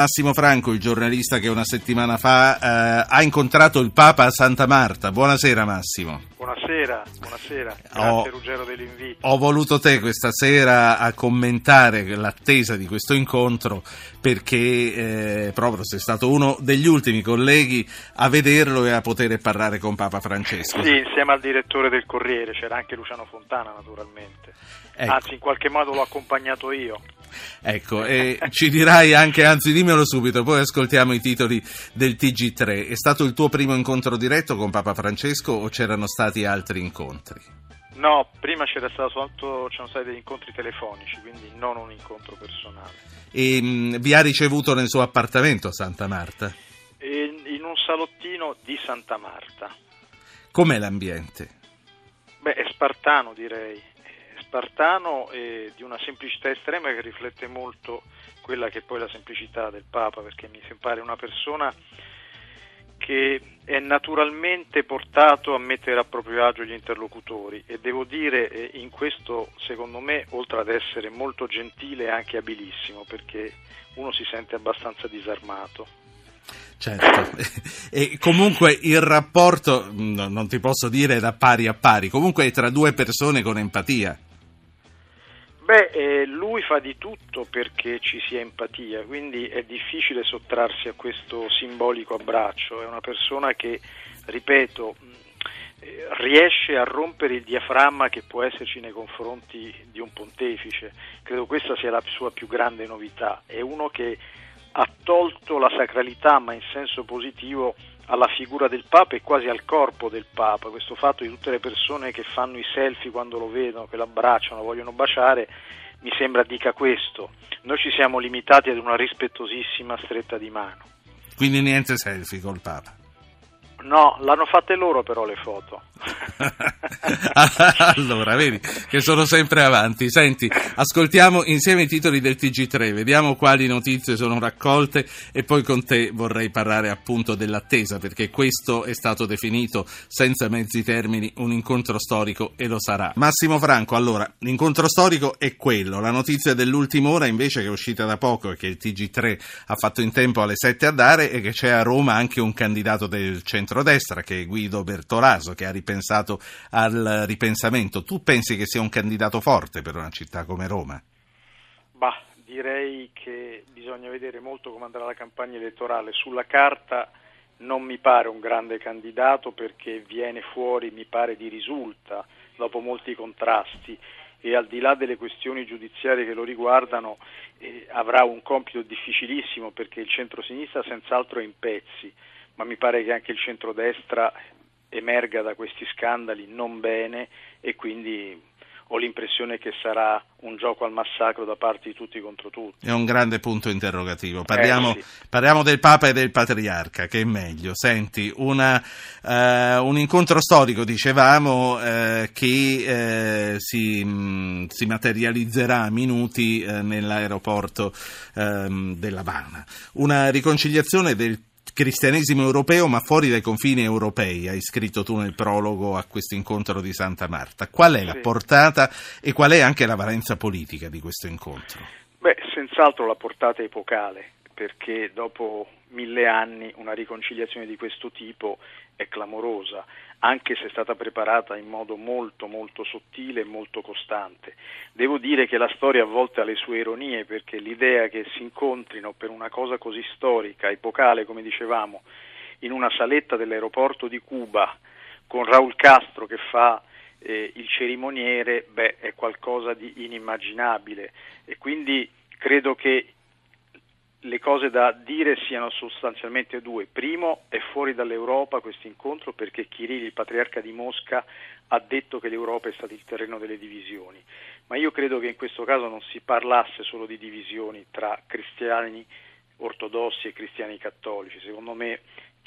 Massimo Franco, il giornalista che una settimana fa eh, ha incontrato il Papa a Santa Marta. Buonasera Massimo. Buonasera, buonasera. Grazie Ho- Ruggero dell'invito. Ho voluto te questa sera a commentare l'attesa di questo incontro perché eh, proprio sei stato uno degli ultimi colleghi a vederlo e a poter parlare con Papa Francesco. Sì, insieme al direttore del Corriere, c'era anche Luciano Fontana naturalmente. Ecco. Anzi, in qualche modo l'ho accompagnato io. Ecco, e ci dirai anche, anzi dimmelo subito, poi ascoltiamo i titoli del TG3. È stato il tuo primo incontro diretto con Papa Francesco o c'erano stati altri incontri? No, prima c'era stato soltanto, c'erano stati degli incontri telefonici, quindi non un incontro personale. E mh, vi ha ricevuto nel suo appartamento a Santa Marta? E in un salottino di Santa Marta. Com'è l'ambiente? Beh, è spartano direi, spartano e di una semplicità estrema che riflette molto quella che è poi la semplicità del Papa, perché mi pare una persona che è naturalmente portato a mettere a proprio agio gli interlocutori e devo dire eh, in questo secondo me oltre ad essere molto gentile è anche abilissimo perché uno si sente abbastanza disarmato. Certo, e comunque il rapporto, no, non ti posso dire da pari a pari, comunque è tra due persone con empatia. Beh, eh, lui fa di tutto perché ci sia empatia, quindi è difficile sottrarsi a questo simbolico abbraccio. È una persona che, ripeto, mh, eh, riesce a rompere il diaframma che può esserci nei confronti di un pontefice. Credo questa sia la sua più grande novità. È uno che ha tolto la sacralità, ma in senso positivo, alla figura del Papa e quasi al corpo del Papa. Questo fatto di tutte le persone che fanno i selfie quando lo vedono, che l'abbracciano, vogliono baciare, mi sembra dica questo. Noi ci siamo limitati ad una rispettosissima stretta di mano. Quindi niente selfie col Papa. No, l'hanno fatte loro però le foto. allora, vedi che sono sempre avanti. Senti, ascoltiamo insieme i titoli del TG3, vediamo quali notizie sono raccolte e poi con te vorrei parlare appunto dell'attesa, perché questo è stato definito senza mezzi termini un incontro storico e lo sarà. Massimo Franco, allora, l'incontro storico è quello. La notizia dell'ultima ora invece che è uscita da poco e che il TG3 ha fatto in tempo alle 7 a dare è che c'è a Roma anche un candidato del centrodestra che è Guido Bertolaso che ha ripensato al ripensamento. Tu pensi che sia un candidato forte per una città come Roma? Bah, direi che bisogna vedere molto come andrà la campagna elettorale. Sulla carta non mi pare un grande candidato perché viene fuori, mi pare di risulta, dopo molti contrasti e al di là delle questioni giudiziarie che lo riguardano eh, avrà un compito difficilissimo perché il centro-sinistra senz'altro è in pezzi, ma mi pare che anche il centrodestra emerga da questi scandali non bene e quindi ho l'impressione che sarà un gioco al massacro da parte di tutti contro tutti. È un grande punto interrogativo. Parliamo, Eh, sì. parliamo del Papa e del Patriarca, che è meglio. Senti, una, eh, un incontro storico, dicevamo, eh, che eh, si, mh, si materializzerà a minuti eh, nell'aeroporto ehm, dell'Havana. Una riconciliazione del cristianesimo europeo ma fuori dai confini europei, hai scritto tu nel prologo a questo incontro di Santa Marta. Qual è la portata e qual è anche la valenza politica di questo incontro? Beh, senz'altro la portata epocale, perché dopo mille anni una riconciliazione di questo tipo è clamorosa, anche se è stata preparata in modo molto molto sottile e molto costante. Devo dire che la storia a volte ha le sue ironie, perché l'idea che si incontrino per una cosa così storica, epocale, come dicevamo, in una saletta dell'aeroporto di Cuba, con Raul Castro che fa eh, il cerimoniere, beh, è qualcosa di inimmaginabile e quindi credo che le cose da dire siano sostanzialmente due. Primo, è fuori dall'Europa questo incontro perché Kirill, il patriarca di Mosca, ha detto che l'Europa è stato il terreno delle divisioni. Ma io credo che in questo caso non si parlasse solo di divisioni tra cristiani ortodossi e cristiani cattolici. Secondo me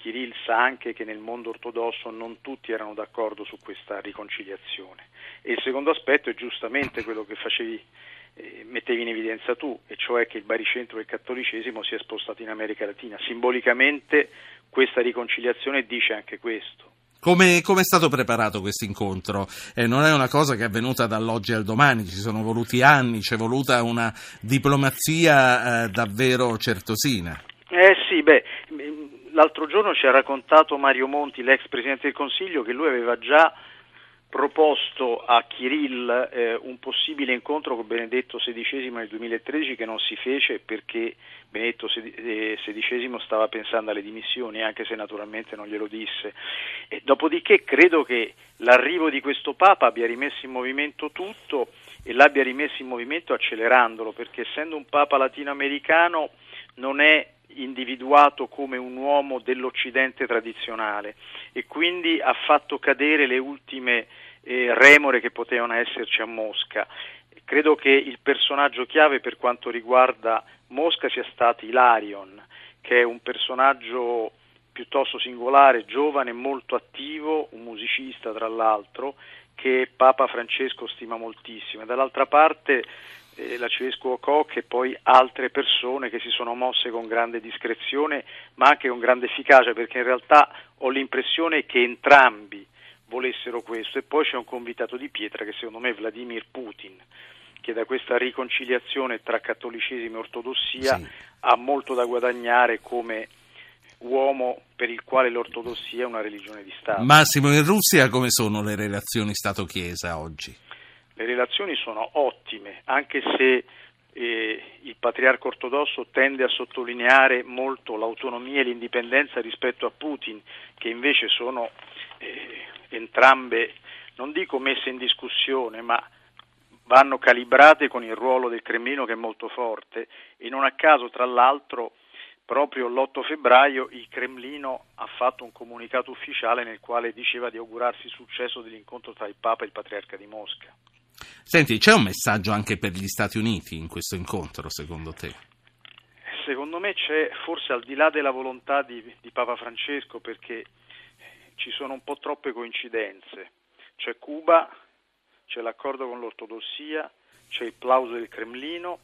Kirill sa anche che nel mondo ortodosso non tutti erano d'accordo su questa riconciliazione. E il secondo aspetto è giustamente quello che facevi eh, mettevi in evidenza tu, e cioè che il baricentro del cattolicesimo si è spostato in America Latina. Simbolicamente questa riconciliazione dice anche questo. Come, è stato preparato questo incontro? Eh, non è una cosa che è avvenuta dall'oggi al domani, ci sono voluti anni, c'è voluta una diplomazia eh, davvero certosina. Eh sì, beh, l'altro giorno ci ha raccontato Mario Monti, l'ex Presidente del Consiglio, che lui aveva già proposto a Kirill eh, un possibile incontro con Benedetto XVI nel 2013 che non si fece perché Benedetto XVI eh, stava pensando alle dimissioni, anche se naturalmente non glielo disse. E dopodiché credo che l'arrivo di questo Papa abbia rimesso in movimento tutto e l'abbia rimesso in movimento accelerandolo, perché essendo un Papa latinoamericano non è individuato come un uomo dell'Occidente tradizionale e quindi ha fatto cadere le ultime eh, remore che potevano esserci a Mosca. Credo che il personaggio chiave per quanto riguarda Mosca sia stato Ilarion, che è un personaggio piuttosto singolare, giovane, molto attivo, un musicista tra l'altro, che Papa Francesco stima moltissimo. E dall'altra parte eh, l'arcivescovo Koch e poi altre persone che si sono mosse con grande discrezione ma anche con grande efficacia perché in realtà ho l'impressione che entrambi volessero questo e poi c'è un convitato di pietra che secondo me è Vladimir Putin che da questa riconciliazione tra cattolicesimo e ortodossia sì. ha molto da guadagnare come uomo per il quale l'ortodossia è una religione di Stato. Massimo, in Russia come sono le relazioni Stato-Chiesa oggi? Le relazioni sono ottime, anche se eh, il patriarca ortodosso tende a sottolineare molto l'autonomia e l'indipendenza rispetto a Putin, che invece sono eh, entrambe, non dico messe in discussione, ma vanno calibrate con il ruolo del Cremlino che è molto forte e non a caso, tra l'altro, proprio l'8 febbraio il Cremlino ha fatto un comunicato ufficiale nel quale diceva di augurarsi successo dell'incontro tra il Papa e il Patriarca di Mosca. Senti, c'è un messaggio anche per gli Stati Uniti in questo incontro, secondo te? Secondo me c'è, forse al di là della volontà di, di Papa Francesco, perché ci sono un po' troppe coincidenze. C'è Cuba, c'è l'accordo con l'ortodossia, c'è il plauso del Cremlino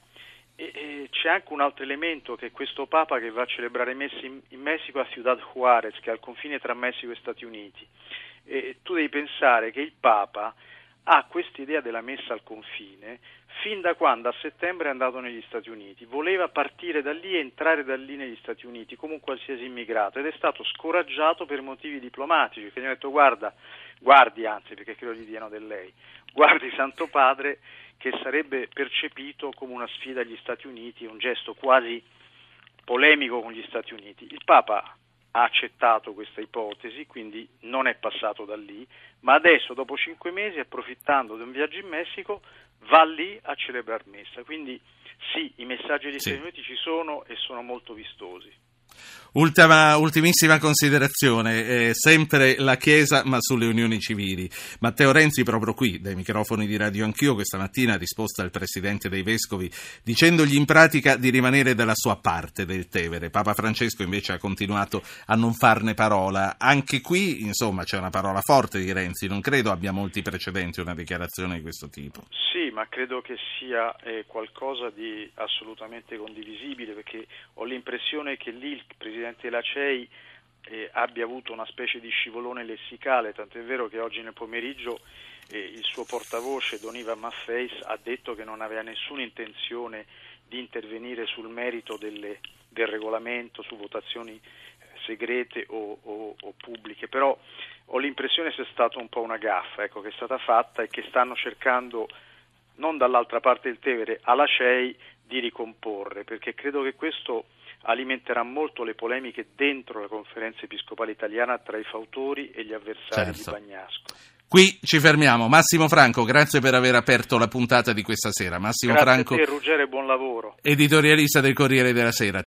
e, e c'è anche un altro elemento che questo Papa che va a celebrare messi in, in Messico a Ciudad Juárez, che è al confine tra Messico e Stati Uniti. E tu devi pensare che il Papa ha questa idea della messa al confine fin da quando a settembre è andato negli Stati Uniti. Voleva partire da lì e entrare da lì negli Stati Uniti come un qualsiasi immigrato ed è stato scoraggiato per motivi diplomatici, che gli hanno detto guarda, guardi anzi perché credo gli diano del lei, guardi Santo Padre che sarebbe percepito come una sfida agli Stati Uniti, un gesto quasi polemico con gli Stati Uniti. Il Papa ha accettato questa ipotesi, quindi non è passato da lì, ma adesso dopo cinque mesi, approfittando di un viaggio in Messico, va lì a celebrare messa. Quindi sì, i messaggi degli sì. Stati Uniti ci sono e sono molto vistosi. Ultima, ultimissima considerazione, eh, sempre la Chiesa ma sulle unioni civili. Matteo Renzi proprio qui, dai microfoni di Radio Anch'io, questa mattina ha risposto al Presidente dei Vescovi dicendogli in pratica di rimanere dalla sua parte del Tevere. Papa Francesco invece ha continuato a non farne parola. Anche qui, insomma, c'è una parola forte di Renzi, non credo abbia molti precedenti una dichiarazione di questo tipo. Sì, ma credo che sia eh, qualcosa di assolutamente condivisibile perché ho l'impressione che lì il Presidente della CEI eh, abbia avuto una specie di scivolone lessicale, tant'è vero che oggi nel pomeriggio eh, il suo portavoce Don Ivan Maffeis ha detto che non aveva nessuna intenzione di intervenire sul merito delle, del regolamento, su votazioni eh, segrete o, o, o, pubbliche, però ho l'impressione sia stata un po' una gaffa ecco, che è stata fatta e che stanno cercando non dall'altra parte del Tevere alla CEI di ricomporre, perché credo che questo alimenterà molto le polemiche dentro la conferenza episcopale italiana tra i fautori e gli avversari certo. di Bagnasco. Qui ci fermiamo. Massimo Franco, grazie per aver aperto la puntata di questa sera. Massimo grazie Franco, a te, Ruggero, buon lavoro. Editorialista del Corriere della Sera.